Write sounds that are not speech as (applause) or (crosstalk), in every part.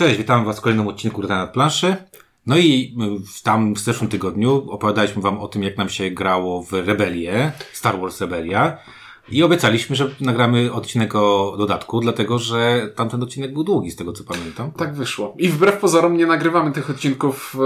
Cześć, witam Was w kolejnym odcinku Rada nad planszy. No i y, tam w zeszłym tygodniu opowiadaliśmy Wam o tym, jak nam się grało w Rebelię, Star Wars Rebelia. I obiecaliśmy, że nagramy odcinek o dodatku, dlatego że tamten odcinek był długi, z tego co pamiętam. Tak wyszło. I wbrew pozorom nie nagrywamy tych odcinków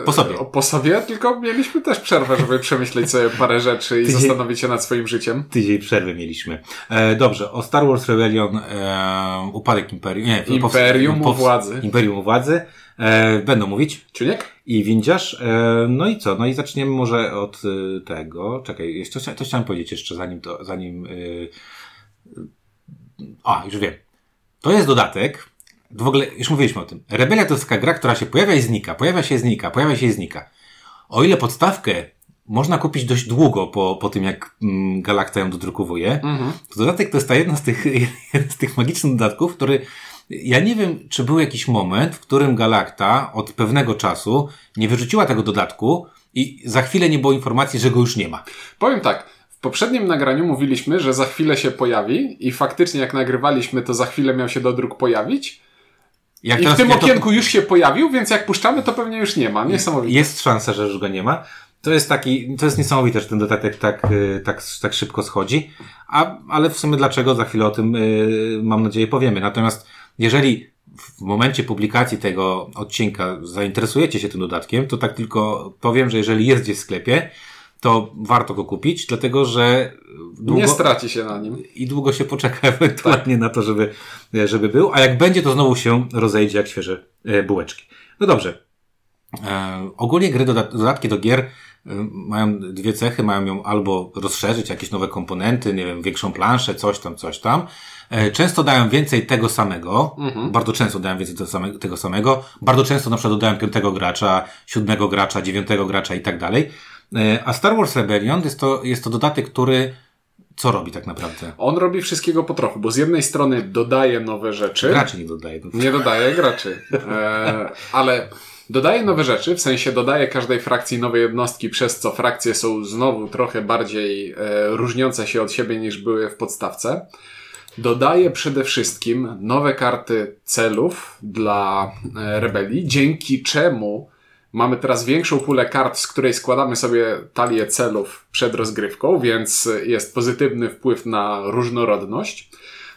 e, po sobie. po sobie, tylko mieliśmy też przerwę, żeby (laughs) przemyśleć sobie parę rzeczy i tydzień, zastanowić się nad swoim życiem. Tydzień przerwy mieliśmy. E, dobrze, o Star Wars Rebellion, e, upadek Imperium, nie, Imperium po, władzy. Imperium władzy. E, będą mówić. Czuniek? I windziarz. E, no i co? No i zaczniemy może od y, tego. Czekaj, jeszcze coś chciałem powiedzieć jeszcze zanim to, zanim. Y, a, już wiem. To jest dodatek. W ogóle, już mówiliśmy o tym. Rebelia to jest taka gra, która się pojawia i znika, pojawia się i znika, pojawia się i znika. O ile podstawkę można kupić dość długo po, po tym, jak mm, Galakta ją dodrukowuje, mhm. to dodatek to jest ta jedna z tych, (laughs) jeden z tych magicznych dodatków, który ja nie wiem, czy był jakiś moment, w którym Galakta od pewnego czasu nie wyrzuciła tego dodatku i za chwilę nie było informacji, że go już nie ma. Powiem tak. W poprzednim nagraniu mówiliśmy, że za chwilę się pojawi i faktycznie jak nagrywaliśmy, to za chwilę miał się dodruk pojawić. Jak I w tym okienku to... już się pojawił, więc jak puszczamy, to pewnie już nie ma. Niesamowite. Jest szansa, że już go nie ma. To jest taki, to jest niesamowite, że ten dodatek tak, y, tak, tak szybko schodzi. A, ale w sumie dlaczego za chwilę o tym, yy, mam nadzieję, powiemy. Natomiast jeżeli w momencie publikacji tego odcinka zainteresujecie się tym dodatkiem, to tak tylko powiem, że jeżeli jest gdzieś w sklepie, to warto go kupić, dlatego że długo, nie straci się na nim. I długo się poczeka (laughs) ewentualnie tak. na to, żeby, żeby był, a jak będzie, to znowu się rozejdzie jak świeże e, bułeczki. No dobrze. E, ogólnie gry, dodatki do gier mają dwie cechy, mają ją albo rozszerzyć, jakieś nowe komponenty, nie wiem, większą planszę, coś tam, coś tam, E, często dają więcej tego samego, mhm. bardzo często dają więcej tego samego, tego samego, bardzo często na przykład dodają piątego gracza, siódmego gracza, dziewiątego gracza i tak dalej. E, a Star Wars Rebellion jest to, jest to dodatek, który co robi tak naprawdę? On robi wszystkiego po trochu, bo z jednej strony dodaje nowe rzeczy. Graczy nie dodaje. Nie dodaje graczy. (laughs) E, ale dodaje nowe rzeczy, w sensie dodaje każdej frakcji nowe jednostki, przez co frakcje są znowu trochę bardziej e, różniące się od siebie niż były w podstawce. Dodaje przede wszystkim nowe karty celów dla e, rebelii, dzięki czemu mamy teraz większą pulę kart, z której składamy sobie talię celów przed rozgrywką, więc jest pozytywny wpływ na różnorodność.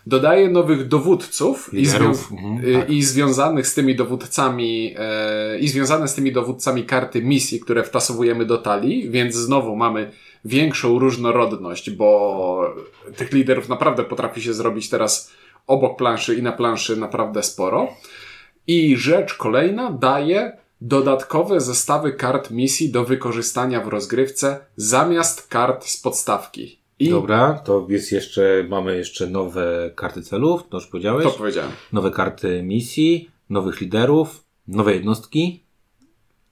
Dodaje nowych dowódców i, zwią mhm, tak. i, związanych z tymi dowódcami e, i związane z tymi dowódcami karty misji, które wtasowujemy do talii, więc znowu mamy większą różnorodność, bo tych liderów naprawdę potrafi się zrobić teraz obok planszy i na planszy naprawdę sporo. I rzecz kolejna daje dodatkowe zestawy kart misji do wykorzystania w rozgrywce zamiast kart z podstawki. I... Dobra, to jest jeszcze, mamy jeszcze nowe karty celów, to już powiedziałeś? To powiedziałem. Nowe karty misji, nowych liderów, nowe jednostki.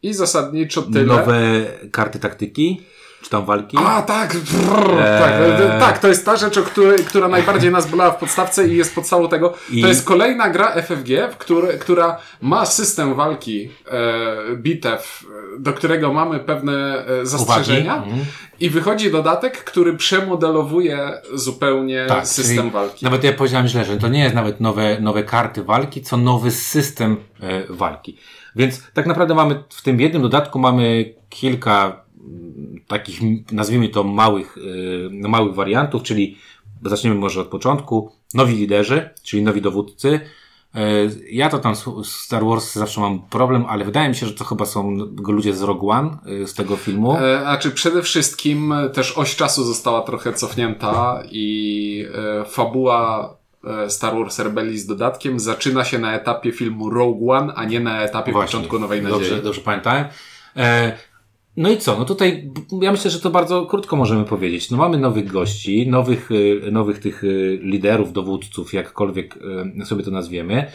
I zasadniczo tyle. Nowe karty taktyki. Czy tam walki? A, tak, brrr, eee... tak, e, tak, to jest ta rzecz, o której, która najbardziej nas bolała w podstawce i jest podstawą tego. I... To jest kolejna gra FFG, który, która ma system walki e, bitew, do którego mamy pewne e, zastrzeżenia mhm. i wychodzi dodatek, który przemodelowuje zupełnie tak, system walki. Nawet ja powiedziałem źle, że to nie jest nawet nowe, nowe karty walki, co nowy system e, walki. Więc tak naprawdę mamy w tym jednym dodatku mamy kilka takich, nazwijmy to małych, yy, małych wariantów, czyli zaczniemy może od początku. Nowi liderzy, czyli nowi dowódcy. Yy, ja to tam z Star Wars zawsze mam problem, ale wydaje mi się, że to chyba są ludzie z Rogue One, yy, z tego filmu. E, znaczy przede wszystkim też oś czasu została trochę cofnięta i e, fabuła e, Star Wars Rebelli z dodatkiem zaczyna się na etapie filmu Rogue One, a nie na etapie Właśnie, początku Nowej Nadziei. Dobrze, dobrze pamiętałem. No i co? No tutaj ja myślę, że to bardzo krótko możemy powiedzieć. No mamy nowych gości, nowych, y, nowych tych y, liderów, dowódców, jakkolwiek y, sobie to nazwiemy.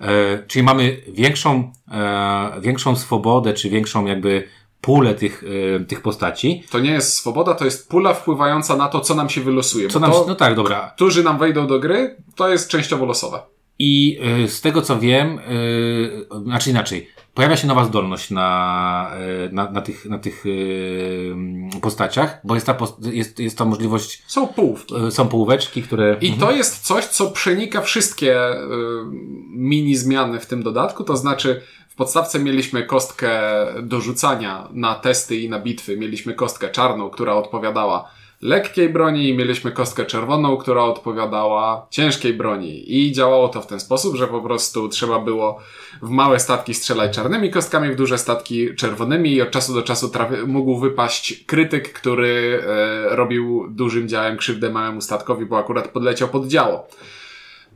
E, czyli mamy większą, e, większą swobodę, czy większą jakby pulę tych, tych postaci. To nie jest swoboda, to jest pula wpływająca na to, co nam się wylosuje. Co nam, no tak, dobra. Którzy nam wejdą do gry, to jest częściowo losowe. I y, z tego co wiem, y, znaczy inaczej, pojawia się nowa zdolność na, y, na, na tych, na tych postaciach, bo jest ta, jest, jest ta możliwość, Są połówki. y, są połóweczki, które... I to jest coś, co przenika wszystkie mini zmiany w tym dodatku, to znaczy w podstawce mieliśmy kostkę do rzucania na testy i na bitwy, mieliśmy kostkę czarną, która odpowiadała lekkiej broni i mieliśmy kostkę czerwoną, która odpowiadała ciężkiej broni. I działało to w ten sposób, że po prostu trzeba było w małe statki strzelać czarnymi kostkami, w duże statki czerwonymi i od czasu do czasu trafi- mógł wypaść krytyk, który e, robił dużym działem krzywdę małemu statkowi, bo akurat podleciał pod działo.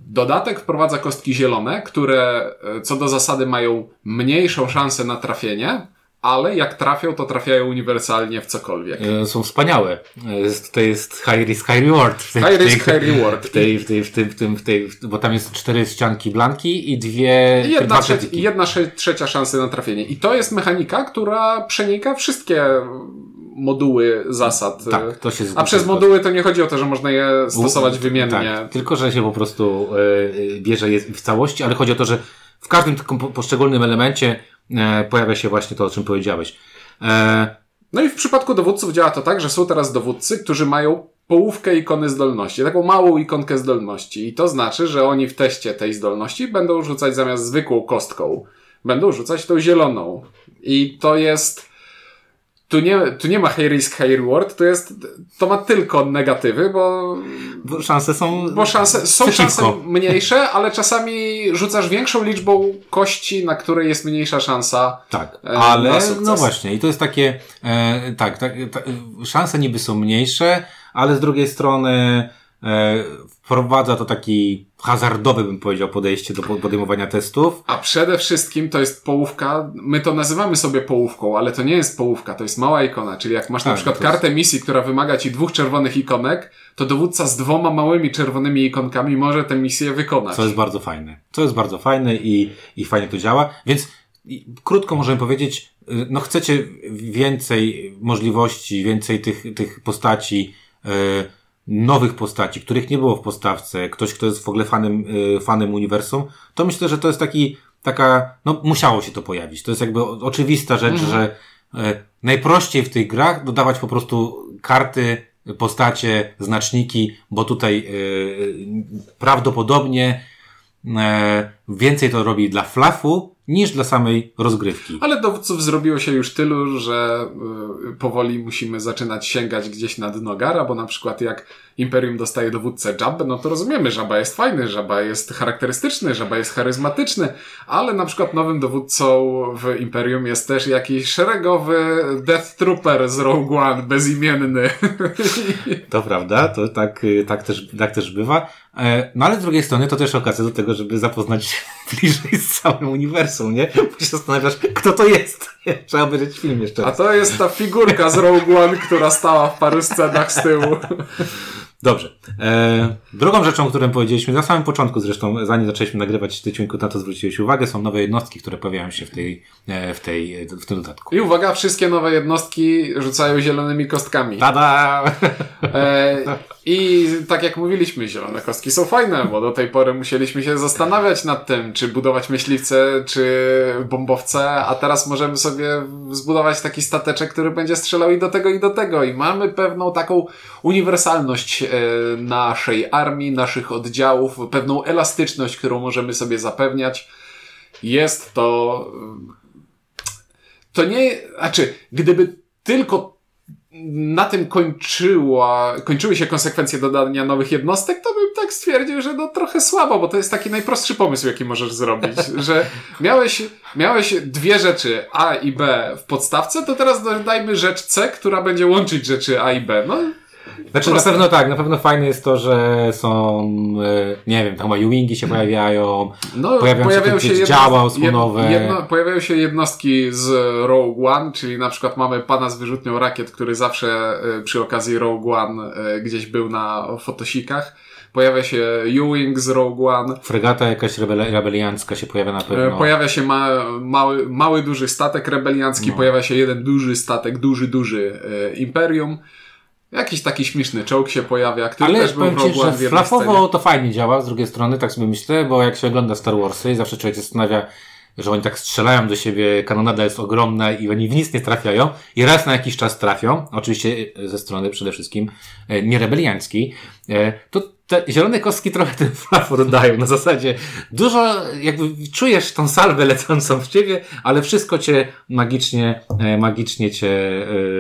Dodatek wprowadza kostki zielone, które e, co do zasady mają mniejszą szansę na trafienie, ale jak trafią, to trafiają uniwersalnie w cokolwiek. y, są wspaniałe. Jest, to jest high risk, high reward. W tej, High w tej- risk, high reward. W tej, w tej, w tym, w tym, w tej, bo tam jest cztery ścianki blanki i dwie, jedna, trze- jedna trzecia szansy na trafienie. I to jest mechanika, która przenika wszystkie moduły zasad. Tak, to się A przez moduły to nie chodzi o to, że można je stosować wymiennie. Tak, tylko, że się po prostu e, bierze je w całości, ale chodzi o to, że w każdym poszczególnym elemencie e, pojawia się właśnie to, o czym powiedziałeś. E, No i w przypadku dowódców działa to tak, że są teraz dowódcy, którzy mają połówkę ikony zdolności, taką małą ikonkę zdolności. I to znaczy, że oni w teście tej zdolności będą rzucać zamiast zwykłą kostką, będą rzucać tą zieloną. I to jest. Tu nie, tu nie ma high risk, high reward, to jest. To ma tylko negatywy, bo, bo szanse są. bo szanse, są przeciwko. szanse mniejsze, ale czasami rzucasz większą liczbą kości, na której jest mniejsza szansa. Tak, e, ale no właśnie, i to jest takie, e, tak, tak, ta, szanse niby są mniejsze, ale z drugiej strony wprowadza to taki hazardowy, bym powiedział, podejście do po- podejmowania testów. A przede wszystkim to jest połówka. My to nazywamy sobie połówką, ale to nie jest połówka, to jest mała ikona. Czyli jak masz na Tak, przykład to jest- kartę misji, która wymaga ci dwóch czerwonych ikonek, to dowódca z dwoma małymi czerwonymi ikonkami może tę misję wykonać. Co jest bardzo fajne. Co jest bardzo fajne i, i fajnie to działa. Więc krótko możemy powiedzieć, y, no chcecie więcej możliwości, więcej tych, tych postaci, y, nowych postaci, których nie było w postawce, ktoś, kto jest w ogóle fanem, y, fanem uniwersum, to myślę, że to jest taki, taka, no musiało się to pojawić. To jest jakby oczywista rzecz, że y, najprościej w tych grach dodawać po prostu karty, postacie, znaczniki, bo tutaj y, prawdopodobnie e, więcej to robi dla flafu niż dla samej rozgrywki. Ale dowódców zrobiło się już tylu, że y, powoli musimy zaczynać sięgać gdzieś na dno gara, bo na przykład jak Imperium dostaje dowódcę Jabbę, no to rozumiemy, Jabba jest fajny, Jabba jest charakterystyczny, Jabba jest charyzmatyczny, ale na przykład nowym dowódcą w Imperium jest też jakiś szeregowy Death Trooper z Rogue One, bezimienny. To prawda, to tak, tak, też, tak też bywa. E, No ale z drugiej strony to też okazja do tego, żeby zapoznać się (laughs) bliżej z całym uniwersum, nie? Bo się zastanawiasz, kto to jest. (laughs) Trzeba obejrzeć film jeszcze A raz. to jest ta figurka z Rogue One, która stała w paru scenach z tyłu. Dobrze. E, drugą rzeczą, o której powiedzieliśmy na samym początku zresztą, zanim zaczęliśmy nagrywać ty Ciuńku, na to zwróciłeś uwagę, są nowe jednostki, które pojawiają się w tej, e, w tej, w tym dodatku. I uwaga, wszystkie nowe jednostki rzucają zielonymi kostkami. Tada! E, I tak jak mówiliśmy, zielone kostki są fajne, bo do tej pory musieliśmy się zastanawiać nad tym, czy budować myśliwce, czy bombowce, a teraz możemy sobie zbudować taki stateczek, który będzie strzelał i do tego, i do tego. I mamy pewną taką uniwersalność e, naszej armii, naszych oddziałów, pewną elastyczność, którą możemy sobie zapewniać. Jest to. To nie. Znaczy, gdyby tylko na tym kończyła, kończyły się konsekwencje dodania nowych jednostek, to bym tak stwierdził, że no trochę słabo, bo to jest taki najprostszy pomysł, jaki możesz zrobić, (laughs) że miałeś, miałeś dwie rzeczy A i B w podstawce, to teraz dodajmy rzecz C, która będzie łączyć rzeczy A i B. No, Znaczy na pewno tak, na pewno fajne jest to, że są, e, nie wiem, tam chyba U-Wingi się pojawiają, no Pojawiają się te działa osłonowe. jedno, pojawiają się jednostki z Rogue One, czyli na przykład mamy pana z wyrzutnią rakiet, który zawsze e, przy okazji Rogue One e, gdzieś był na fotosikach. Pojawia się U-Wing z Rogue One. fregata jakaś rebel rebeliancka się pojawia na pewno. Pojawia się ma, mały, mały, duży statek rebeliancki, No. pojawia się jeden duży statek, duży, duży e, imperium. Jakiś taki śmieszny czołg się pojawia, który Ale też był ci, że flafowo to fajnie działa, z drugiej strony, tak sobie myślę, bo jak się ogląda Star Warsy, zawsze człowiek się zastanawia, że oni tak strzelają do siebie, kanonada jest ogromna i oni w nic nie trafiają i raz na jakiś czas trafią, oczywiście ze strony przede wszystkim e, nierebelianckiej, to te zielone kostki trochę ten flafor dają. Na zasadzie dużo, jakby czujesz tą salwę lecącą w ciebie, ale wszystko cię magicznie, e, magicznie cię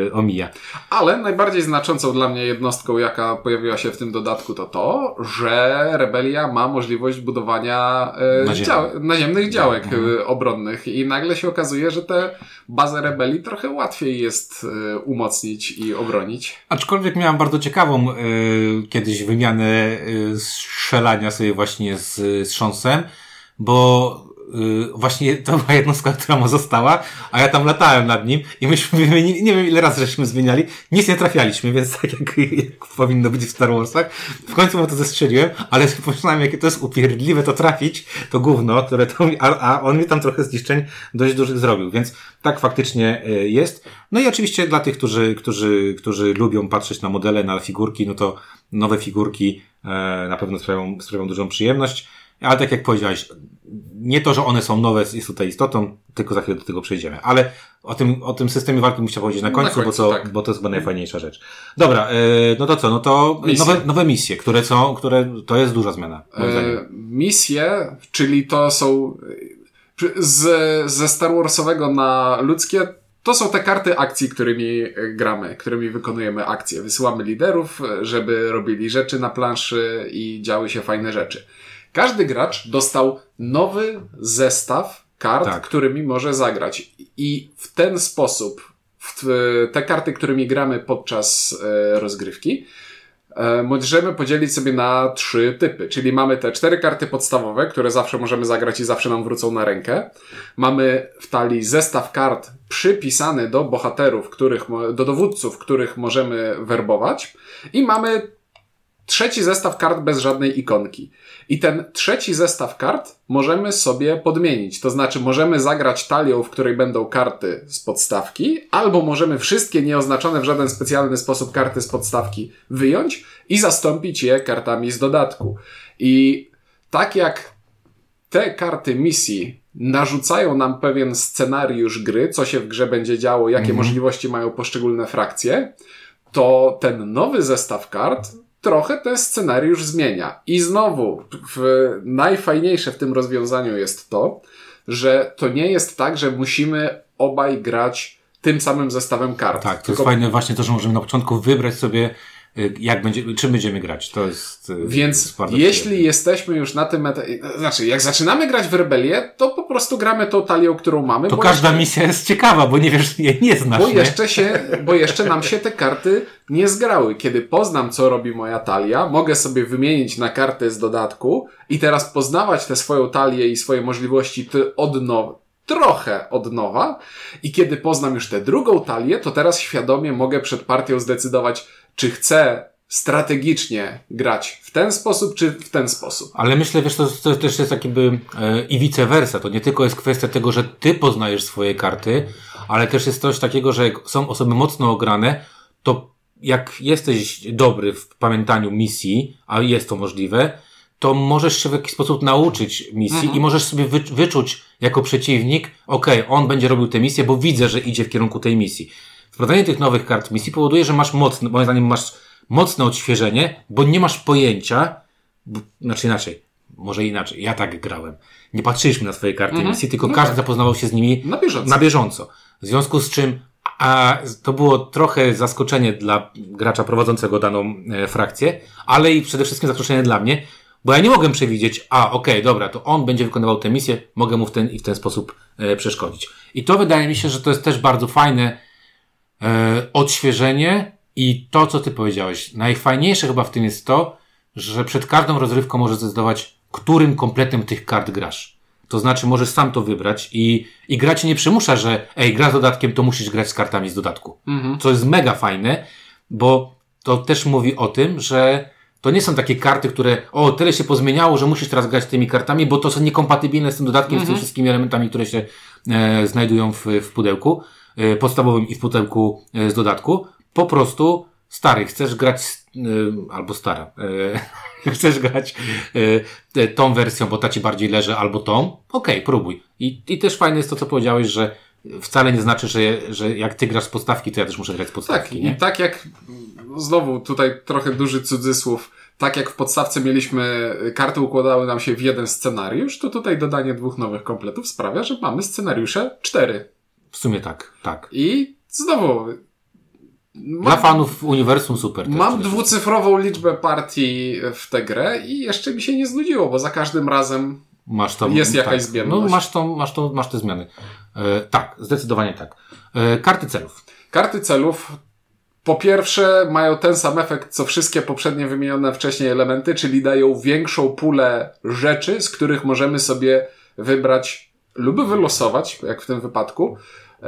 e, omija. Ale najbardziej znaczącą dla mnie jednostką, jaka pojawiła się w tym dodatku, to to, że Rebelia ma możliwość budowania e, Naziemnych. dział, naziemnych działek e, obronnych i nagle się okazuje, że te bazę Rebelii trochę łatwiej jest umocnić i obronić. Aczkolwiek miałem bardzo ciekawą kiedyś wymianę strzelania sobie właśnie z, z Szonsem, bo y, właśnie to była jednostka, która mu została, a ja tam latałem nad nim i myśmy wymienili, nie wiem ile razy żeśmy zmieniali, nic nie trafialiśmy, więc tak jak, jak powinno być w Star Warsach. W końcu mu to zestrzeliłem, ale (laughs) pomyślałem, jakie to jest upierdliwe to trafić, to gówno, które to, a, a on mi tam trochę zniszczeń dość dużych zrobił, więc tak faktycznie y, jest. No i oczywiście dla tych, którzy, którzy, którzy lubią patrzeć na modele, na figurki, no to nowe figurki e, na pewno sprawią, sprawią dużą przyjemność. Ale tak jak powiedziałeś, nie to, że one są nowe jest tutaj istotą, tylko za chwilę do tego przejdziemy. Ale o tym, o tym systemie walki chciał powiedzieć na Na końcu, końcu, bo, to, tak. bo to jest chyba najfajniejsza rzecz. Dobra, e, no to co? No to Misje. nowe, nowe misje, które są, które to jest duża zmiana. E, misje, czyli to są z, ze Star Warsowego na ludzkie, to są te karty akcji, którymi gramy, którymi wykonujemy akcje. Wysyłamy liderów, żeby robili rzeczy na planszy i działy się fajne rzeczy. Każdy gracz dostał nowy zestaw kart, Tak. którymi może zagrać. I w ten sposób, te karty, którymi gramy podczas e, rozgrywki, E, Możemy podzielić sobie na trzy typy, czyli mamy te cztery karty podstawowe, które zawsze możemy zagrać i zawsze nam wrócą na rękę. Mamy w talii zestaw kart przypisany do bohaterów, których, do dowódców, których możemy werbować. I mamy trzeci zestaw kart bez żadnej ikonki. I ten trzeci zestaw kart możemy sobie podmienić. To znaczy, możemy zagrać talią, w której będą karty z podstawki, albo możemy wszystkie nieoznaczone w żaden specjalny sposób karty z podstawki wyjąć i zastąpić je kartami z dodatku. I tak jak te karty misji narzucają nam pewien scenariusz gry, co się w grze będzie działo, jakie możliwości mają poszczególne frakcje, to ten nowy zestaw kart trochę ten scenariusz zmienia. I znowu, w, najfajniejsze w tym rozwiązaniu jest to, że to nie jest tak, że musimy obaj grać tym samym zestawem kart. Tak, to Tylko jest fajne właśnie to, że możemy na początku wybrać sobie, jak będzie, czym będziemy grać. To jest. y, Więc jest jeśli przyjemne. jesteśmy już na tym etapie, znaczy jak zaczynamy grać w rebelię, to po prostu gramy tą talią, którą mamy. To bo każda jeszcze, misja jest ciekawa, bo nie wiesz, jej nie znasz. bo nie? jeszcze się, bo jeszcze nam się te karty nie zgrały. Kiedy poznam, co robi moja talia, mogę sobie wymienić na karty z dodatku i teraz poznawać tę swoją talię i swoje możliwości ty od nowa, trochę od nowa. I kiedy poznam już tę drugą talię, to teraz świadomie mogę przed partią zdecydować, czy chcę strategicznie grać w ten sposób, czy w ten sposób. Ale myślę, wiesz, to, to też jest jakby e, i vice versa. To nie tylko jest kwestia tego, że ty poznajesz swoje karty, ale też jest coś takiego, że jak są osoby mocno ograne, to jak jesteś dobry w pamiętaniu misji, a jest to możliwe, to możesz się w jakiś sposób nauczyć misji i możesz sobie wy, wyczuć jako przeciwnik, okej, on będzie robił tę misję, bo widzę, że idzie w kierunku tej misji. Wprowadzenie tych nowych kart misji powoduje, że masz mocne, moim zdaniem masz mocne odświeżenie, bo nie masz pojęcia, bo, znaczy inaczej, może inaczej, ja tak grałem. Nie patrzyliśmy na swoje karty misji, tylko No każdy tak. zapoznawał się z nimi Na bieżąco. na bieżąco. W związku z czym a, to było trochę zaskoczenie dla gracza prowadzącego daną e, frakcję, ale i przede wszystkim zaskoczenie dla mnie, bo ja nie mogłem przewidzieć, a okej, dobra, to on będzie wykonywał tę misję, mogę mu w ten i w ten sposób e, przeszkodzić. I to wydaje mi się, że to jest też bardzo fajne odświeżenie i to, co ty powiedziałeś. Najfajniejsze chyba w tym jest to, że przed każdą rozrywką możesz zdecydować, którym kompletem tych kart grasz. To znaczy, możesz sam to wybrać i, i gra cię nie przymusza, że ej, gra z dodatkiem, to musisz grać z kartami z dodatku. Co jest mega fajne, bo to też mówi o tym, że to nie są takie karty, które, o, tyle się pozmieniało, że musisz teraz grać tymi kartami, bo to są niekompatybilne z tym dodatkiem, z tymi wszystkimi elementami, które się e, znajdują w, w pudełku e, podstawowym i w pudełku e, z dodatku. Po prostu stary, chcesz grać, y, albo stara, (laughs) chcesz grać tą wersją, bo ta ci bardziej leży, albo tą, okej, okay, próbuj. I, I też fajne jest to, co powiedziałeś, że wcale nie znaczy, że, że jak ty grasz z podstawki, to ja też muszę grać z podstawki. Tak, nie? i tak jak, znowu tutaj trochę duży cudzysłów, tak jak w podstawce mieliśmy, karty układały nam się w jeden scenariusz, to tutaj dodanie dwóch nowych kompletów sprawia, że mamy scenariusze cztery. W sumie tak, tak. I znowu. Mam, Dla fanów uniwersum super. Mam dwucyfrową liczbę partii w tę grę i jeszcze mi się nie znudziło, bo za każdym razem masz tam, jest jakaś tak, zmienność. No masz, tą, masz, tą, masz te zmiany. E, tak, zdecydowanie tak. E, karty celów. Karty celów po pierwsze, mają ten sam efekt, co wszystkie poprzednie wymienione wcześniej elementy, czyli dają większą pulę rzeczy, z których możemy sobie wybrać lub wylosować, jak w tym wypadku, e,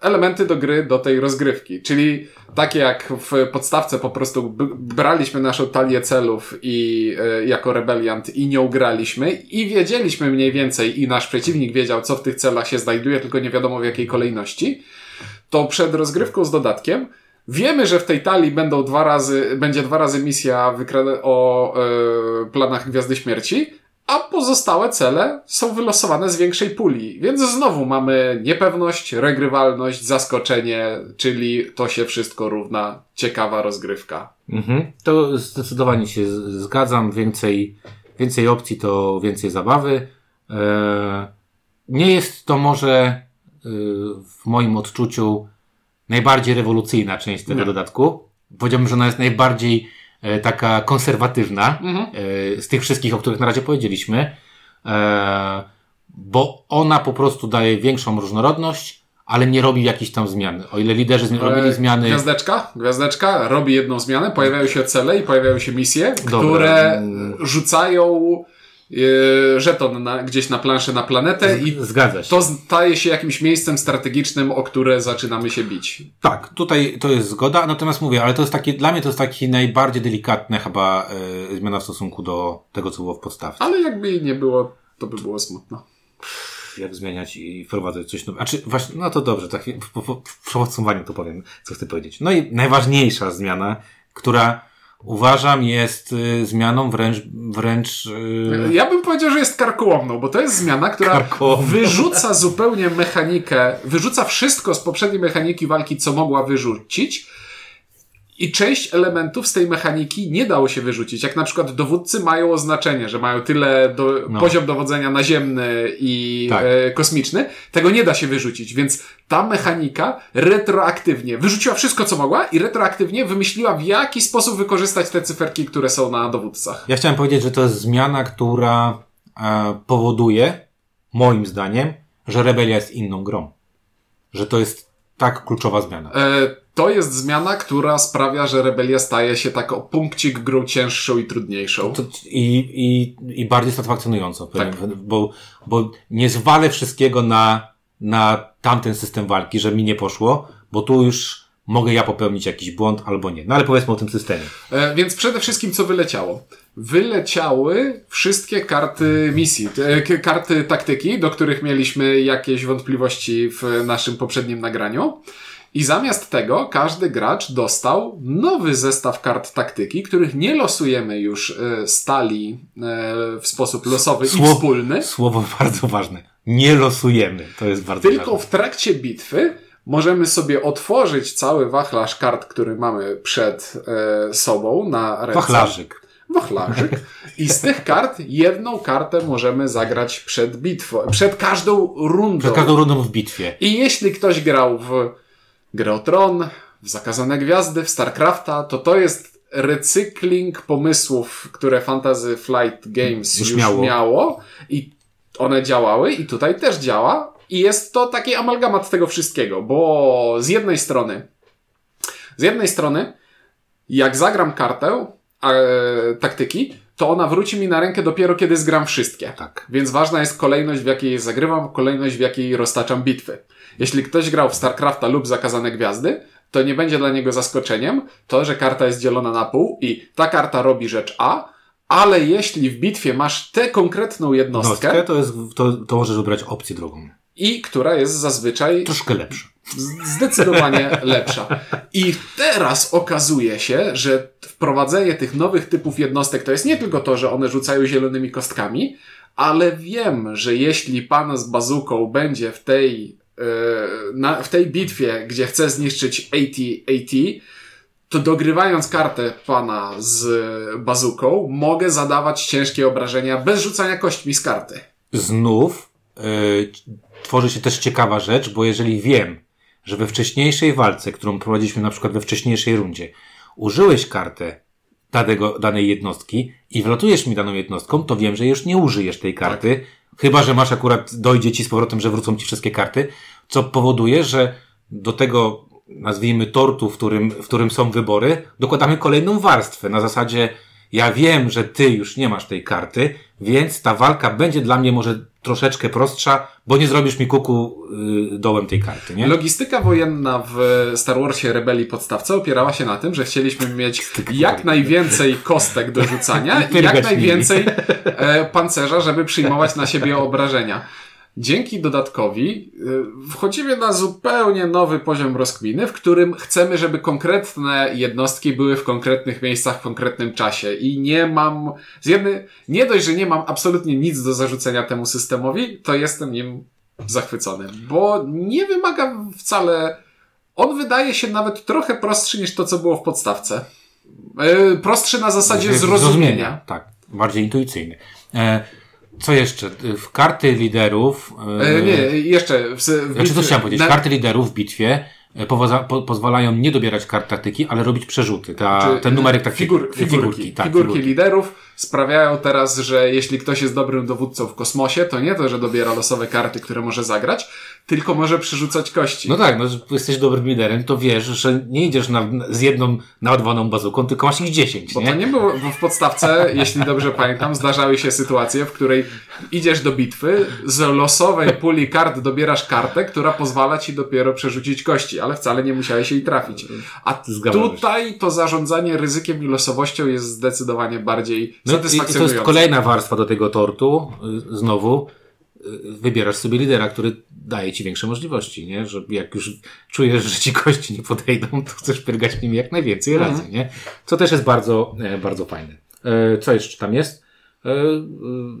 elementy do gry, do tej rozgrywki. Czyli takie jak w podstawce po prostu braliśmy naszą talię celów i e, jako rebeliant i nią graliśmy i wiedzieliśmy mniej więcej i nasz przeciwnik wiedział, co w tych celach się znajduje, tylko nie wiadomo w jakiej kolejności, to przed rozgrywką z dodatkiem Wiemy, że w tej talii będą dwa razy, będzie dwa razy misja o e, planach Gwiazdy Śmierci, a pozostałe cele są wylosowane z większej puli. Więc znowu mamy niepewność, regrywalność, zaskoczenie, czyli to się wszystko równa ciekawa rozgrywka. Mhm. To zdecydowanie się zgadzam. Więcej, więcej opcji to więcej zabawy. Eee, nie jest to może e, w moim odczuciu najbardziej rewolucyjna część tego dodatku. Powiedziałbym, że ona jest najbardziej e, taka konserwatywna mhm. e, z tych wszystkich, o których na razie powiedzieliśmy, e, bo ona po prostu daje większą różnorodność, ale nie robi jakichś tam zmian. O ile liderzy zmi robili zmiany... Gwiazdeczka, gwiazdeczka robi jedną zmianę, pojawiają się cele i pojawiają się misje, Dobra. które rzucają Yy, żeton na, gdzieś na planszę na planetę i Zgadza się. to staje się jakimś miejscem strategicznym, o które zaczynamy się bić. Tak, tutaj to jest zgoda, natomiast mówię, ale to jest takie, dla mnie to jest taki najbardziej delikatne chyba yy, zmiana w stosunku do tego, co było w podstawce. Ale jakby jej nie było, to by było smutno. Jak zmieniać i wprowadzać coś nowego. Znaczy, właśnie, no to dobrze, tak w, w, w podsumowaniu to powiem, co chcę powiedzieć. No i najważniejsza zmiana, która uważam jest y, zmianą wręcz, wręcz... Y... Ja bym powiedział, że jest karkołomną, bo to jest zmiana, która Karkołomną. wyrzuca zupełnie mechanikę, wyrzuca wszystko z poprzedniej mechaniki walki, co mogła wyrzucić i część elementów z tej mechaniki nie dało się wyrzucić. Jak na przykład dowódcy mają oznaczenie, że mają tyle do, no. poziom dowodzenia naziemny i tak. e, kosmiczny, tego nie da się wyrzucić. Więc ta mechanika retroaktywnie wyrzuciła wszystko, co mogła i retroaktywnie wymyśliła, w jaki sposób wykorzystać te cyferki, które są na dowódcach. Ja chciałem powiedzieć, że to jest zmiana, która e, powoduje, moim zdaniem, że Rebelia jest inną grą. Że to jest tak kluczowa zmiana. E, to jest zmiana, która sprawia, że rebelia staje się tak o punkcik grą cięższą i trudniejszą. To, i, i, I bardziej satysfakcjonującą. Tak. Bo, bo nie zwalę wszystkiego na, na tamten system walki, że mi nie poszło, bo tu już mogę ja popełnić jakiś błąd albo nie. No ale powiedzmy o tym systemie. E, więc przede wszystkim co wyleciało? Wyleciały wszystkie karty misji, e, karty taktyki, do których mieliśmy jakieś wątpliwości w naszym poprzednim nagraniu. I zamiast tego każdy gracz dostał nowy zestaw kart taktyki, których nie losujemy już e, stali e, w sposób losowy Słow, i wspólny. Słowo (laughs) bardzo ważne. Nie losujemy. To jest bardzo Tylko ważne. w trakcie bitwy możemy sobie otworzyć cały wachlarz kart, który mamy przed e, sobą na ręce. Wachlarzyk. Wachlarzyk. (laughs) I z tych kart jedną kartę możemy zagrać przed bitwą. Przed każdą rundą. Przed każdą rundą w bitwie. I jeśli ktoś grał w Grę o Tron, w Zakazane Gwiazdy, w StarCrafta, to to jest recykling pomysłów, które Fantasy Flight Games już, już miało. miało i one działały i tutaj też działa i jest to taki amalgamat tego wszystkiego, bo z jednej strony z jednej strony jak zagram kartę e, taktyki, to ona wróci mi na rękę dopiero kiedy zgram wszystkie. Tak. Więc ważna jest kolejność, w jakiej zagrywam, kolejność, w jakiej roztaczam bitwy. Jeśli ktoś grał w StarCrafta lub Zakazane Gwiazdy, to nie będzie dla niego zaskoczeniem to, że karta jest dzielona na pół i ta karta robi rzecz A, ale jeśli w bitwie masz tę konkretną jednostkę, to, jest, to, to możesz wybrać opcję drugą. i która jest zazwyczaj troszkę lepsza. Zdecydowanie lepsza. I teraz okazuje się, że wprowadzenie tych nowych typów jednostek to jest nie tylko to, że one rzucają zielonymi kostkami, ale wiem, że jeśli pan z bazuką będzie w tej, na, w tej bitwie, gdzie chce zniszczyć AT-AT, to dogrywając kartę pana z bazuką, mogę zadawać ciężkie obrażenia bez rzucania kośćmi z karty. Znów yy, tworzy się też ciekawa rzecz, bo jeżeli wiem, że we wcześniejszej walce, którą prowadziliśmy na przykład we wcześniejszej rundzie, użyłeś kartę danego, danej jednostki i wlatujesz mi daną jednostką, to wiem, że już nie użyjesz tej karty, tak. Chyba, że masz akurat, dojdzie ci z powrotem, że wrócą ci wszystkie karty, co powoduje, że do tego, nazwijmy tortu, w którym, w którym są wybory, dokładamy kolejną warstwę. Na zasadzie, ja wiem, że ty już nie masz tej karty, więc ta walka będzie dla mnie może troszeczkę prostsza, bo nie zrobisz mi kuku yy, dołem tej karty, nie? Logistyka wojenna w Star Warsie Rebelii podstawce opierała się na tym, że chcieliśmy mieć jak najwięcej kostek do rzucania (laughs) i jak najwięcej e, pancerza, żeby przyjmować na siebie obrażenia. Dzięki dodatkowi y, wchodzimy na zupełnie nowy poziom rozkminy, w którym chcemy, żeby konkretne jednostki były w konkretnych miejscach w konkretnym czasie. I nie mam, z jednej, nie dość, że nie mam absolutnie nic do zarzucenia temu systemowi, to jestem nim zachwycony, bo nie wymaga wcale, on wydaje się nawet trochę prostszy niż to, co było w podstawce. E, prostszy na zasadzie zrozumienia. zrozumienia. Tak, bardziej intuicyjny. E co jeszcze? W karty liderów. E, nie, jeszcze. W, w znaczy, co chciałem powiedzieć? Na... Karty liderów w bitwie e, powoza, po, pozwalają nie dobierać kart taktyki, ale robić przerzuty. Ta, znaczy, ten numerek taktyki. Figur, figurki, figurki, tak, figurki, figurki liderów sprawiają teraz, że jeśli ktoś jest dobrym dowódcą w kosmosie, to nie to, że dobiera losowe karty, które może zagrać, tylko może przerzucać kości. No tak, no jesteś dobrym liderem, to wiesz, że nie idziesz na, z jedną naładowaną bazuką, tylko masz ich dziesięć. Bo nie? to nie było, bo w podstawce, (laughs) jeśli dobrze pamiętam, zdarzały się sytuacje, w której idziesz do bitwy, z losowej puli kart dobierasz kartę, która pozwala ci dopiero przerzucić kości, ale wcale nie musiałeś jej trafić. A tutaj to zarządzanie ryzykiem i losowością jest zdecydowanie bardziej no satysfakcjonujące. I to jest kolejna warstwa do tego tortu, y, znowu wybierasz sobie lidera, który daje ci większe możliwości, nie? Że jak już czujesz, że ci kości nie podejdą, to chcesz pyrgać nimi jak najwięcej mhm. razy, nie? Co też jest bardzo, e, bardzo fajne. E, co jeszcze tam jest? E,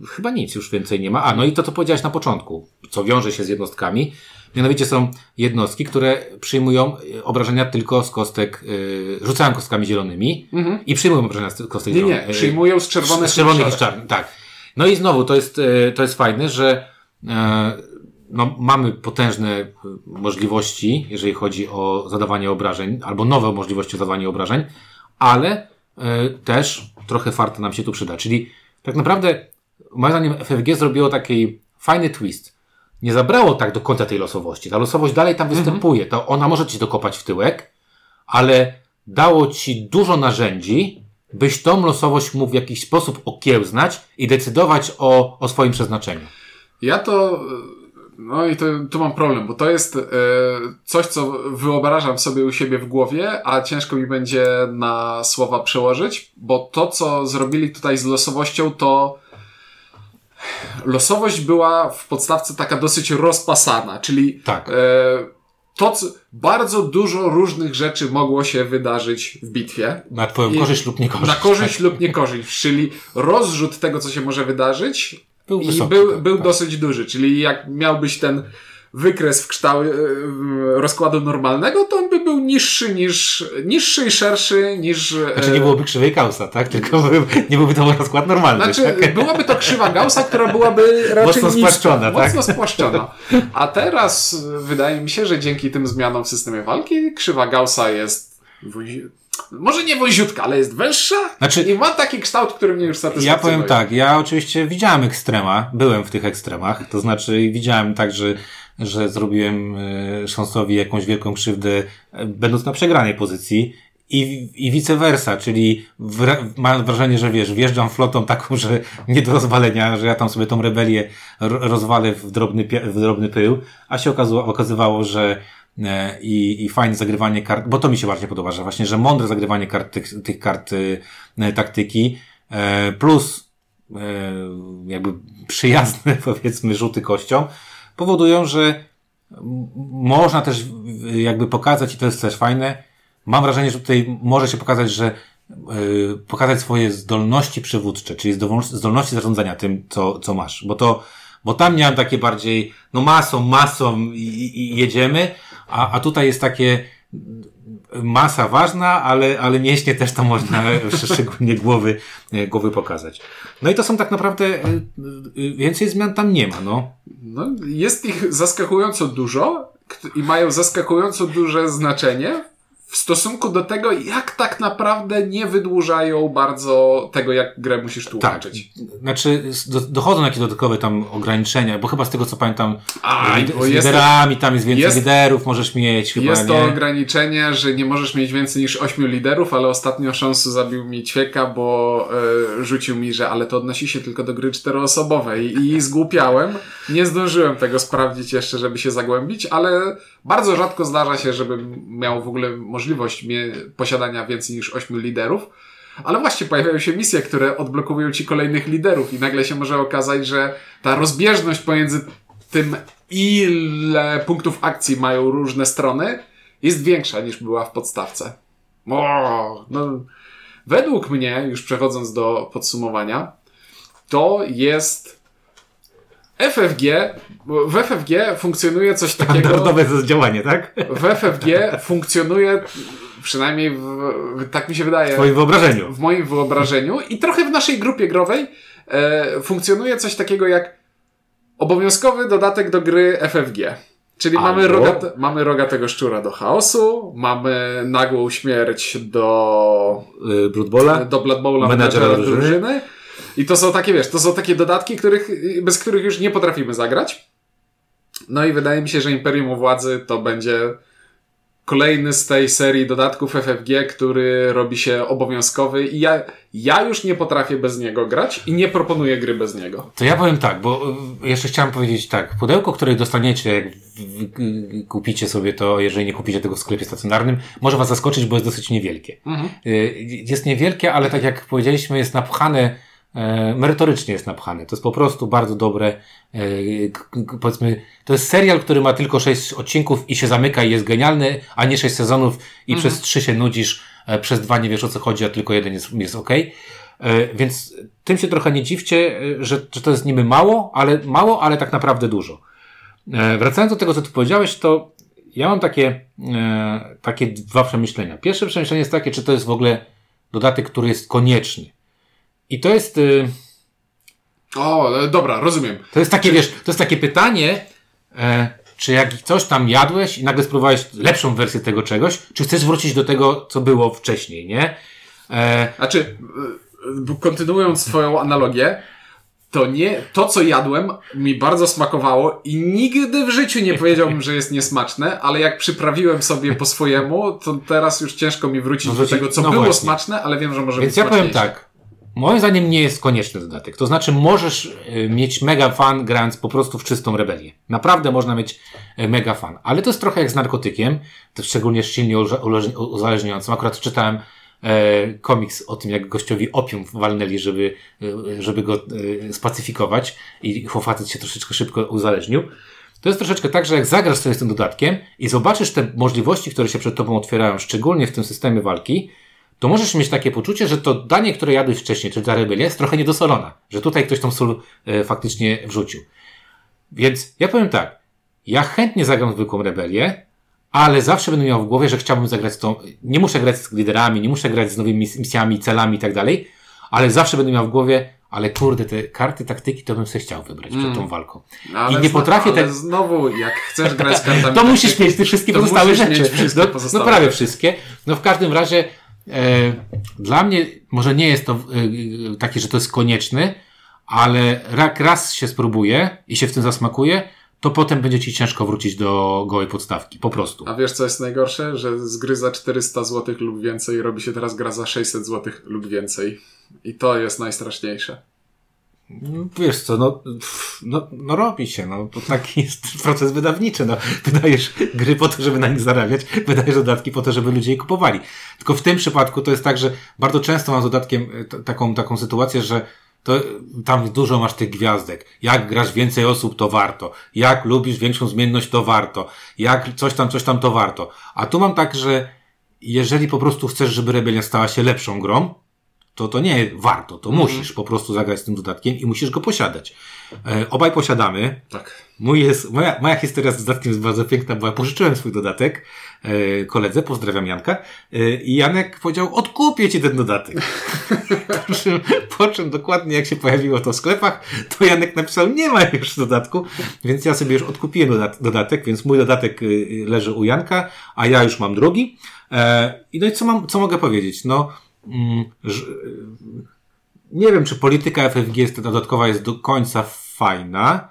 chyba nic już więcej nie ma. A, no i to, co powiedziałeś na początku, co wiąże się z jednostkami. Mianowicie są jednostki, które przyjmują obrażenia tylko z kostek, rzucają kostkami zielonymi mhm. i przyjmują obrażenia z kostek nie, zielonych. Nie, przyjmują z czerwonych, z czerwonych i czarnych. Tak. No i znowu, to jest, to jest fajne, że no, mamy potężne możliwości, jeżeli chodzi o zadawanie obrażeń, albo nowe możliwości zadawania obrażeń, ale e, też trochę farta nam się tu przyda. Czyli tak naprawdę, moim zdaniem, FFG zrobiło taki fajny twist. Nie zabrało tak do końca tej losowości. Ta losowość dalej tam mhm. występuje. To ona może ci dokopać w tyłek, ale dało ci dużo narzędzi, byś tą losowość mógł w jakiś sposób okiełznać i decydować o, o swoim przeznaczeniu. Ja to. No i to, tu mam problem, bo to jest e, coś, co wyobrażam sobie u siebie w głowie, a ciężko mi będzie na słowa przełożyć, bo to, co zrobili tutaj z losowością, to losowość była w podstawce taka dosyć rozpasana, czyli tak. e, to, co, bardzo dużo różnych rzeczy mogło się wydarzyć w bitwie. Na twoją korzyść lub niekorzyść. Na korzyść (laughs) lub niekorzyść, czyli rozrzut tego, co się może wydarzyć był I wysoki, był, tak, był tak. dosyć duży, czyli jak miałbyś ten wykres w kształcie rozkładu normalnego, to on by był niższy niż, niższy i szerszy niż... Znaczy nie byłoby krzywej Gaussa, tak? Tylko nie byłby to rozkład normalny. Znaczy tak? byłaby to krzywa Gaussa, która byłaby (laughs) raczej mocno spłaszczona, tak? Mocno spłaszczona. A teraz wydaje mi się, że dzięki tym zmianom w systemie walki krzywa Gaussa jest może nie wąziutka, ale jest węższa znaczy, i ma taki kształt, który mnie już satysfakcjonuje. Ja powiem tak, ja oczywiście widziałem ekstrema, byłem w tych ekstremach, to znaczy widziałem tak, że, że zrobiłem y, Szansowi jakąś wielką krzywdę, e, będąc na przegranej pozycji i, i vice versa, czyli w, mam wrażenie, że wiesz, wjeżdżam flotą taką, że nie do rozwalenia, że ja tam sobie tą rebelię rozwalę w drobny, w drobny pył, a się okazało, okazywało, że E, i, i fajne zagrywanie kart, bo to mi się bardziej podoba, że właśnie, że mądre zagrywanie kart, tych, tych kart e, taktyki, e, plus jakby przyjazne (laughs) powiedzmy rzuty kością, powodują, że można też jakby pokazać, i to jest też fajne, mam wrażenie, że tutaj może się pokazać, że pokazać swoje zdolności przywódcze, czyli zdolności zarządzania tym, co, co masz. Bo to, bo tam miałem takie bardziej, no masą, masą i, i jedziemy, a, a tutaj jest takie, masa ważna, ale, ale mięśnie też to można (laughs) szczególnie głowy, głowy pokazać. No i to są tak naprawdę, y, y, więcej zmian tam nie ma, no. no jest ich zaskakująco dużo i mają zaskakująco duże znaczenie w stosunku do tego, jak tak naprawdę nie wydłużają bardzo tego, jak grę musisz tłumaczyć. Tak. Znaczy, dochodzą jakieś dodatkowe tam ograniczenia, bo chyba z tego co pamiętam, A, z jest liderami tam jest więcej jest, liderów, możesz mieć chyba, Jest to nie? ograniczenie, że nie możesz mieć więcej niż ośmiu liderów, ale ostatnio Szansu zabił mi ćwieka, bo e, rzucił mi, że ale to odnosi się tylko do gry czteroosobowej i (laughs) zgłupiałem. Nie zdążyłem tego sprawdzić jeszcze, żeby się zagłębić, ale bardzo rzadko zdarza się, żebym miał w ogóle możliwość posiadania więcej niż ośmiu liderów. Ale właśnie pojawiają się misje, które odblokowują ci kolejnych liderów i nagle się może okazać, że ta rozbieżność pomiędzy tym, ile punktów akcji mają różne strony, jest większa niż była w podstawce. O, no, według mnie, już przechodząc do podsumowania, to jest FFG, w FFG funkcjonuje coś takiego. Standardowe działanie, tak? W FFG funkcjonuje, przynajmniej w, tak mi się wydaje. W moim wyobrażeniu. W moim wyobrażeniu i trochę w naszej grupie growej e, funkcjonuje coś takiego jak obowiązkowy dodatek do gry FFG. Czyli mamy, roga, mamy rogatego szczura do chaosu, mamy nagłą śmierć do y, Blood Bowla, do Blood Bowla menadżera drużyny. drużyny i to są takie, wiesz, to są takie dodatki, których, bez których już nie potrafimy zagrać. No i wydaje mi się, że Imperium Władzy to będzie kolejny z tej serii dodatków FFG, który robi się obowiązkowy i ja, ja już nie potrafię bez niego grać i nie proponuję gry bez niego. To ja powiem tak, bo y, jeszcze chciałem powiedzieć tak, pudełko, które dostaniecie, jak kupicie sobie to, jeżeli nie kupicie tego w sklepie stacjonarnym, może was zaskoczyć, bo jest dosyć niewielkie. Mhm. Y, jest niewielkie, ale tak jak powiedzieliśmy, jest napchane E, merytorycznie jest napchany. To jest po prostu bardzo dobre, e, powiedzmy, to jest serial, który ma tylko sześć odcinków i się zamyka i jest genialny, a nie sześć sezonów i mhm. przez trzy się nudzisz, e, przez dwa nie wiesz o co chodzi, a tylko jeden jest, jest ok. Więc tym się trochę nie dziwcie, że, że to jest niby mało, ale mało, ale tak naprawdę dużo. Wracając do tego, co ty powiedziałeś, to ja mam takie, takie dwa przemyślenia. Pierwsze przemyślenie jest takie, czy to jest w ogóle dodatek, który jest konieczny. I to jest. Y... O, e, dobra, rozumiem. To jest takie, wiesz, to jest takie pytanie, e, czy jak coś tam jadłeś i nagle spróbowałeś lepszą wersję tego czegoś, czy chcesz wrócić do tego, co było wcześniej, nie? E... Znaczy, e, kontynuując Twoją analogię, to nie, to co jadłem mi bardzo smakowało i nigdy w życiu nie powiedziałbym, że jest niesmaczne, ale jak przyprawiłem sobie po swojemu, to teraz już ciężko mi wrócić no, do tego, co no było właśnie. smaczne, ale wiem, że może Więc być ja powiem tak, Moim zdaniem nie jest konieczny dodatek. To znaczy, możesz y, mieć mega fan grając po prostu w czystą rebelię. Naprawdę można mieć y, mega fan. Ale to jest trochę jak z narkotykiem, to szczególnie silnie uzależniającym. Akurat czytałem e, komiks o tym, jak gościowi opium walnęli, żeby, e, żeby go spacyfikować i chłopacy się troszeczkę szybko uzależnił. To jest troszeczkę tak, że jak zagrasz sobie z tym dodatkiem i zobaczysz te możliwości, które się przed tobą otwierają, szczególnie w tym systemie walki, to możesz mieć takie poczucie, że to danie, które jadłeś wcześniej, czyli ta rebelia, jest trochę niedosolona. Że tutaj ktoś tą sól e, faktycznie wrzucił. Więc ja powiem tak. Ja chętnie zagram zwykłą rebelię, ale zawsze będę miał w głowie, że chciałbym zagrać z tą, nie muszę grać z liderami, nie muszę grać z nowymi misjami, celami i tak dalej, ale zawsze będę miał w głowie, ale kurde, te karty taktyki to bym sobie chciał wybrać mm. przed tą walką. Ale I nie potrafię ale te... znowu, jak chcesz grać z (laughs) kartami To musisz mieć te wszystkie pozostałe rzeczy. No, no prawie wszystkie. No w każdym razie dla mnie może nie jest to e, takie, że to jest konieczny, ale jak raz się spróbuje i się w tym zasmakuje, to potem będzie ci ciężko wrócić do gołej podstawki, po prostu. A wiesz co jest najgorsze? Że z gry za 400 zł lub więcej robi się teraz gra za 600 zł lub więcej. I to jest najstraszniejsze. Wiesz co, no, no, no robi się, no, to taki (laughs) jest proces wydawniczy, no. Wydajesz gry po to, żeby na nich zarabiać, wydajesz dodatki po to, żeby ludzie je kupowali. Tylko w tym przypadku to jest tak, że bardzo często mam z dodatkiem e, taką, taką sytuację, że to tam dużo masz tych gwiazdek. Jak grasz więcej osób, to warto. Jak lubisz większą zmienność, to warto. Jak coś tam, coś tam, to warto. A tu mam tak, że jeżeli po prostu chcesz, żeby Rebelia stała się lepszą grą, to to nie warto, to Mhm. musisz po prostu zagrać z tym dodatkiem i musisz go posiadać. E, obaj posiadamy. Tak. Mój jest, moja, moja historia z dodatkiem jest bardzo piękna, bo ja pożyczyłem swój dodatek e, koledze, pozdrawiam Janka, e, i Janek powiedział, odkupię ci ten dodatek. (laughs) po, czym, po czym dokładnie jak się pojawiło to w sklepach, to Janek napisał, nie ma już dodatku, więc ja sobie już odkupiłem dodat dodatek, więc mój dodatek y, leży u Janka, a ja już mam drugi. E, I no i co mam, co mogę powiedzieć? No, nie wiem, czy polityka FFG jest dodatkowa jest do końca fajna.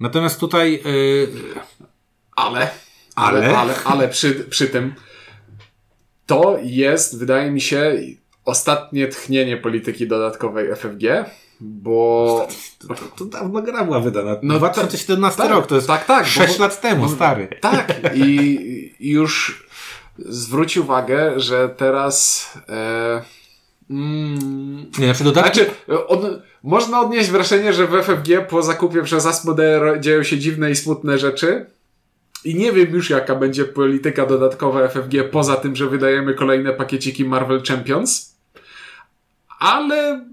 Natomiast tutaj yy, Ale, Ale? ale, ale, ale przy, przy tym to jest, wydaje mi się, ostatnie tchnienie polityki dodatkowej FFG, bo to, to dawno gra była wydana. No, No 2017 tak, rok, to jest tak, tak, bo- 6 lat temu, stary. tak i i już zwróć uwagę, że teraz e, mm, Nie, znaczy dodatki... Znaczy, od, można odnieść wrażenie, że w FFG po zakupie przez Asmodee dzieją się dziwne i smutne rzeczy. I nie wiem już, jaka będzie polityka dodatkowa FFG, poza tym, że wydajemy kolejne pakieciki Marvel Champions. Ale.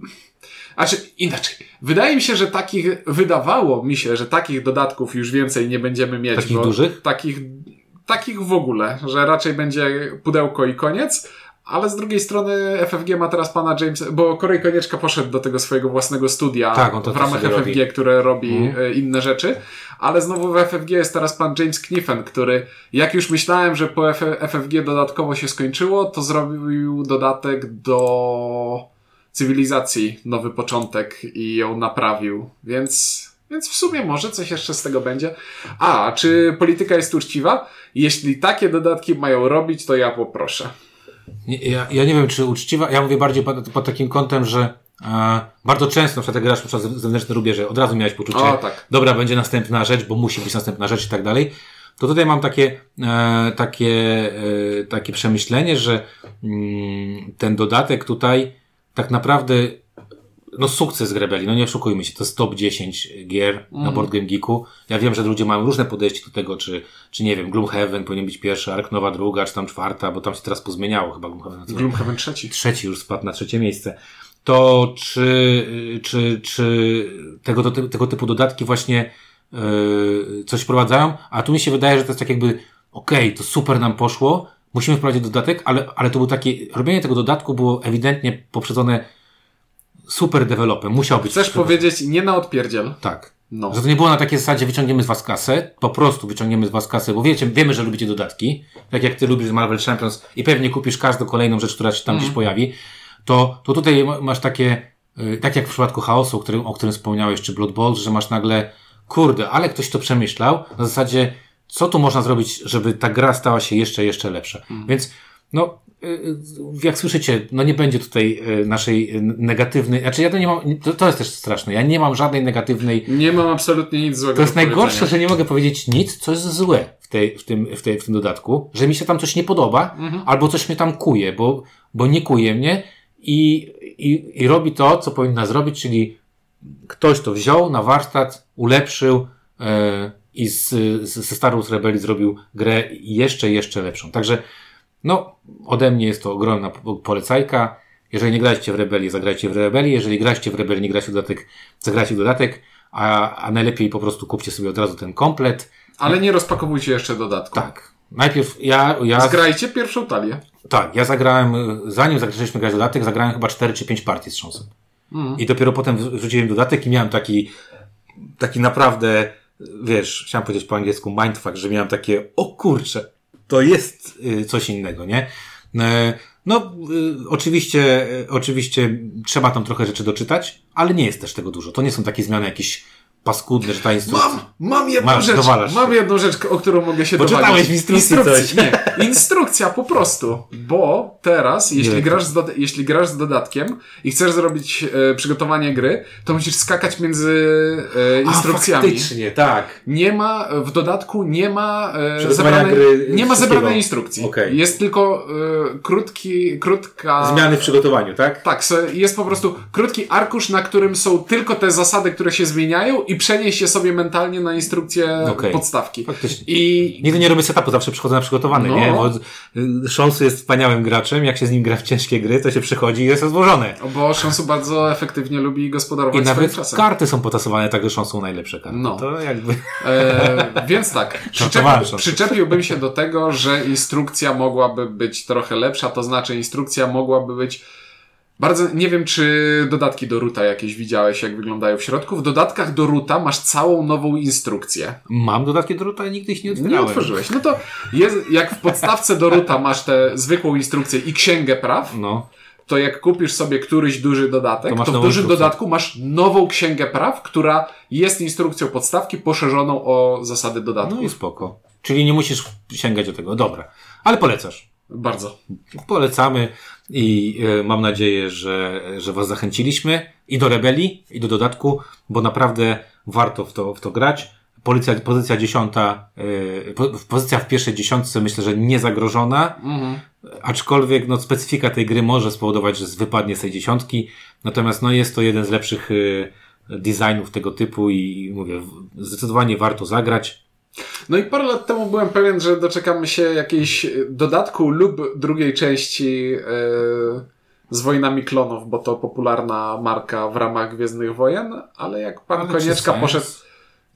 Znaczy, inaczej. Wydaje mi się, że takich. Wydawało mi się, że takich dodatków już więcej nie będziemy mieć. Takich dużych? Takich, takich w ogóle, że raczej będzie pudełko i koniec. Ale z drugiej strony FFG ma teraz pana Jamesa, bo Korej Konieczka poszedł do tego swojego własnego studia Tak, w ramach FFG, robi. które robi e, inne rzeczy, ale znowu w FFG jest teraz pan James Kniffen, który jak już myślałem, że po FFG dodatkowo się skończyło, to zrobił dodatek do cywilizacji, nowy początek i ją naprawił, więc, więc w sumie może coś jeszcze z tego będzie. A, czy polityka jest uczciwa? Jeśli takie dodatki mają robić, to ja poproszę. Nie, ja, ja nie wiem, czy uczciwa. Ja mówię bardziej pod, pod takim kątem, że e, bardzo często, na przykład jak grasz na przykład zewnętrzne rubieże, od razu miałeś poczucie, O, tak. dobra, będzie następna rzecz, bo musi być następna rzecz i tak dalej. To tutaj mam takie, e, takie, e, takie przemyślenie, że mm, ten dodatek tutaj tak naprawdę no sukces Rebeli, no nie oszukujmy się, to jest top 10 gier na Board Game Geeku. Ja wiem, że ludzie mają różne podejście do tego, czy, czy nie wiem, Gloomhaven powinien być pierwszy, Ark Nowa druga, czy tam czwarta, bo tam się teraz pozmieniało chyba Gloomhaven. nazywa Gloomhaven trzeci. trzeci już spadł na trzecie miejsce. To czy, czy, czy tego, tego typu dodatki właśnie yy, coś wprowadzają? A tu mi się wydaje, że to jest tak jakby, okej, to super nam poszło, musimy wprowadzić dodatek, ale, ale to było takie, robienie tego dodatku było ewidentnie poprzedzone super developem. Musiał być. Chcesz powiedzieć nie na odpierdziel? Tak. No. Że to nie było na takiej zasadzie, wyciągniemy z was kasę, po prostu wyciągniemy z was kasę, bo wiecie, wiemy, że lubicie dodatki, tak jak ty lubisz Marvel Champions i pewnie kupisz każdą kolejną rzecz, która się tam gdzieś pojawi, to, to tutaj ma- masz takie, y, tak jak w przypadku chaosu, o którym, o którym wspomniałeś, czy Blood Bowl, że masz nagle, kurde, ale ktoś to przemyślał, na zasadzie, co tu można zrobić, żeby ta gra stała się jeszcze, jeszcze lepsza. Więc, no, jak słyszycie, no nie będzie tutaj y, naszej y, negatywnej, znaczy ja to nie mam, to, to jest też straszne, ja nie mam żadnej negatywnej Nie mam absolutnie nic złego to jest najgorsze, że nie mogę powiedzieć nic, co jest złe w, tej, w, tym, w, tej, w tym dodatku, że mi się tam coś nie podoba, albo coś mnie tam kuje, bo, bo nie kuje mnie i, i, i robi to, co powinna zrobić, czyli ktoś to wziął na warsztat, ulepszył e, i z, z, ze Star Wars Rebelli zrobił grę jeszcze, jeszcze lepszą. Także, no, ode mnie jest to ogromna po- polecajka. Jeżeli nie graliście w Rebelii, zagrajcie w Rebelii. Jeżeli graliście w Rebelii, nie graliście w dodatek, zagrajcie w dodatek, a, a najlepiej po prostu kupcie sobie od razu ten komplet. Ale nie rozpakowujcie jeszcze dodatku. Tak. Najpierw ja, ja, Zgrajcie pierwszą talię. tak, ja zagrałem, zanim zaczęliśmy grać dodatek, zagrałem chyba 4 czy 5 partii z Trząsem. I dopiero potem wrzuciłem dodatek i miałem taki, taki naprawdę, wiesz, chciałem powiedzieć po angielsku mindfuck, że miałem takie, o kurczę, to jest y, coś innego, nie? E, No, y, oczywiście, oczywiście trzeba tam trochę rzeczy doczytać, ale nie jest też tego dużo. To nie są takie zmiany jakieś paskudne, że ta instrukcja... Mam, mam jedną Masz, rzecz, mam jedną rzecz, o którą mogę się Poczytałeś dowalić. w instrukcji coś. Nie, instrukcja po prostu, bo teraz, jeśli Nie. grasz, z jeśli grasz z dodatkiem i chcesz zrobić e, przygotowanie gry, to musisz skakać między e, instrukcjami. A, faktycznie, tak. Nie ma, w dodatku nie ma e, zebranej, gry nie ma zebranej instrukcji. Okej. Jest tylko e, krótki, krótka... Zmiany w przygotowaniu, tak? Tak, jest po prostu krótki arkusz, na którym są tylko te zasady, które się zmieniają i przenieść je sobie mentalnie na instrukcję Okej. podstawki. Faktycznie. I Nigdy nie robię setupu, zawsze przychodzę na przygotowany, No. nie? Bo Szonsu jest wspaniałym graczem, jak się z nim gra w ciężkie gry, to się przychodzi i jest rozłożone. bo Szonsu bardzo efektywnie lubi I gospodarować swoim nawet czasem. karty są potasowane tak, że Szonsu są najlepsze karty. No. To jakby... E, więc tak, (laughs) przyczepiłbym się do tego, że instrukcja mogłaby być trochę lepsza, to znaczy instrukcja mogłaby być bardzo, nie wiem czy dodatki do Ruta jakieś widziałeś, jak wyglądają w środku. W dodatkach do Ruta masz całą nową instrukcję. Mam dodatki do Ruta, nigdy ich nie Nie otwierałem. otworzyłeś. No to jest, jak w podstawce do Ruta masz tę zwykłą instrukcję i księgę praw, No. to jak kupisz sobie któryś duży dodatek, To to, w dużym instrukcję. dodatku masz nową księgę praw, która jest instrukcją podstawki poszerzoną o zasady dodatku. No i spoko. Czyli nie musisz sięgać do tego. Dobra. Ale polecasz. Bardzo. Polecamy i e, mam nadzieję, że, że Was zachęciliśmy i do rebelii, i do dodatku, bo naprawdę warto w to, w to grać. Policja, pozycja dziesiąta, e, po, pozycja w pierwszej dziesiątce myślę, że nie zagrożona, Mhm. aczkolwiek no, specyfika tej gry może spowodować, że wypadnie z tej dziesiątki. Natomiast no, jest to jeden z lepszych e, designów tego typu i, i mówię, zdecydowanie warto zagrać. No i parę lat temu byłem pewien, że doczekamy się jakiejś dodatku lub drugiej części e, z Wojnami Klonów, bo to popularna marka w ramach Gwiezdnych Wojen, ale jak pan Ale Konieczka poszedł...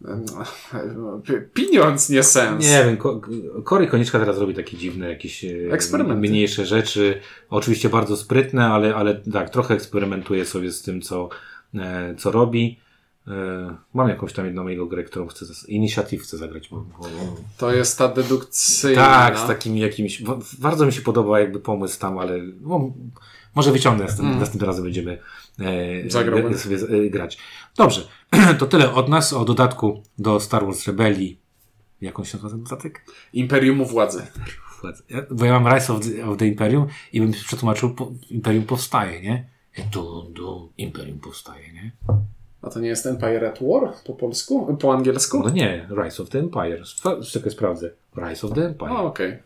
e, (laughs) Pieniądz, nie sens. Nie wiem, Ko- Kory Konieczka teraz robi takie dziwne jakieś e, Eksperymenty. mniejsze rzeczy. Oczywiście bardzo sprytne, ale, ale tak, trochę eksperymentuje sobie z tym, co, e, co robi. E, mam jakąś tam jedną jego grę, którą chcę, Initiative chcę zagrać. Bo, bo, To jest ta dedukcyjna. tak, z takimi jakimiś, bardzo mi się podoba jakby pomysł tam, ale no, może wyciągnę, następnym, Mm. następnym razem będziemy e, g- sobie e, grać. Dobrze, (clears throat) to tyle od nas o dodatku do Star Wars Rebelii. Jakąś się nazywa ten dodatek? Imperiumu Władzy. Władzy. Ja- Bo ja mam Rise of the, of the Imperium i bym przetłumaczył, po, Imperium powstaje, nie? Tu, tu, Imperium powstaje, nie? A to nie jest Empire at War po polsku? Po angielsku? No nie, Rise of the Empire. Czekaj, sprawdzę. Rise of the Empire. O, okej.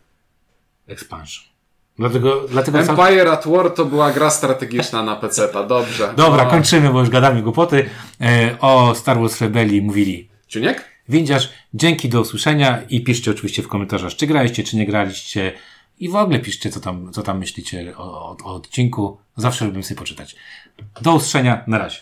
Expansion. Dlatego, dlatego sam... Empire at War to była gra strategiczna na PC-ta. Dobrze. Dobra, O. kończymy, bo już gadamy głupoty. E, o Star Wars Rebelii mówili Ciuniek? Windziarz. Dzięki, do usłyszenia i piszcie oczywiście w komentarzach, czy graliście, czy nie graliście. I w ogóle piszcie, co tam, co tam myślicie o, o, o odcinku. Zawsze lubię sobie poczytać. Do usłyszenia, na razie.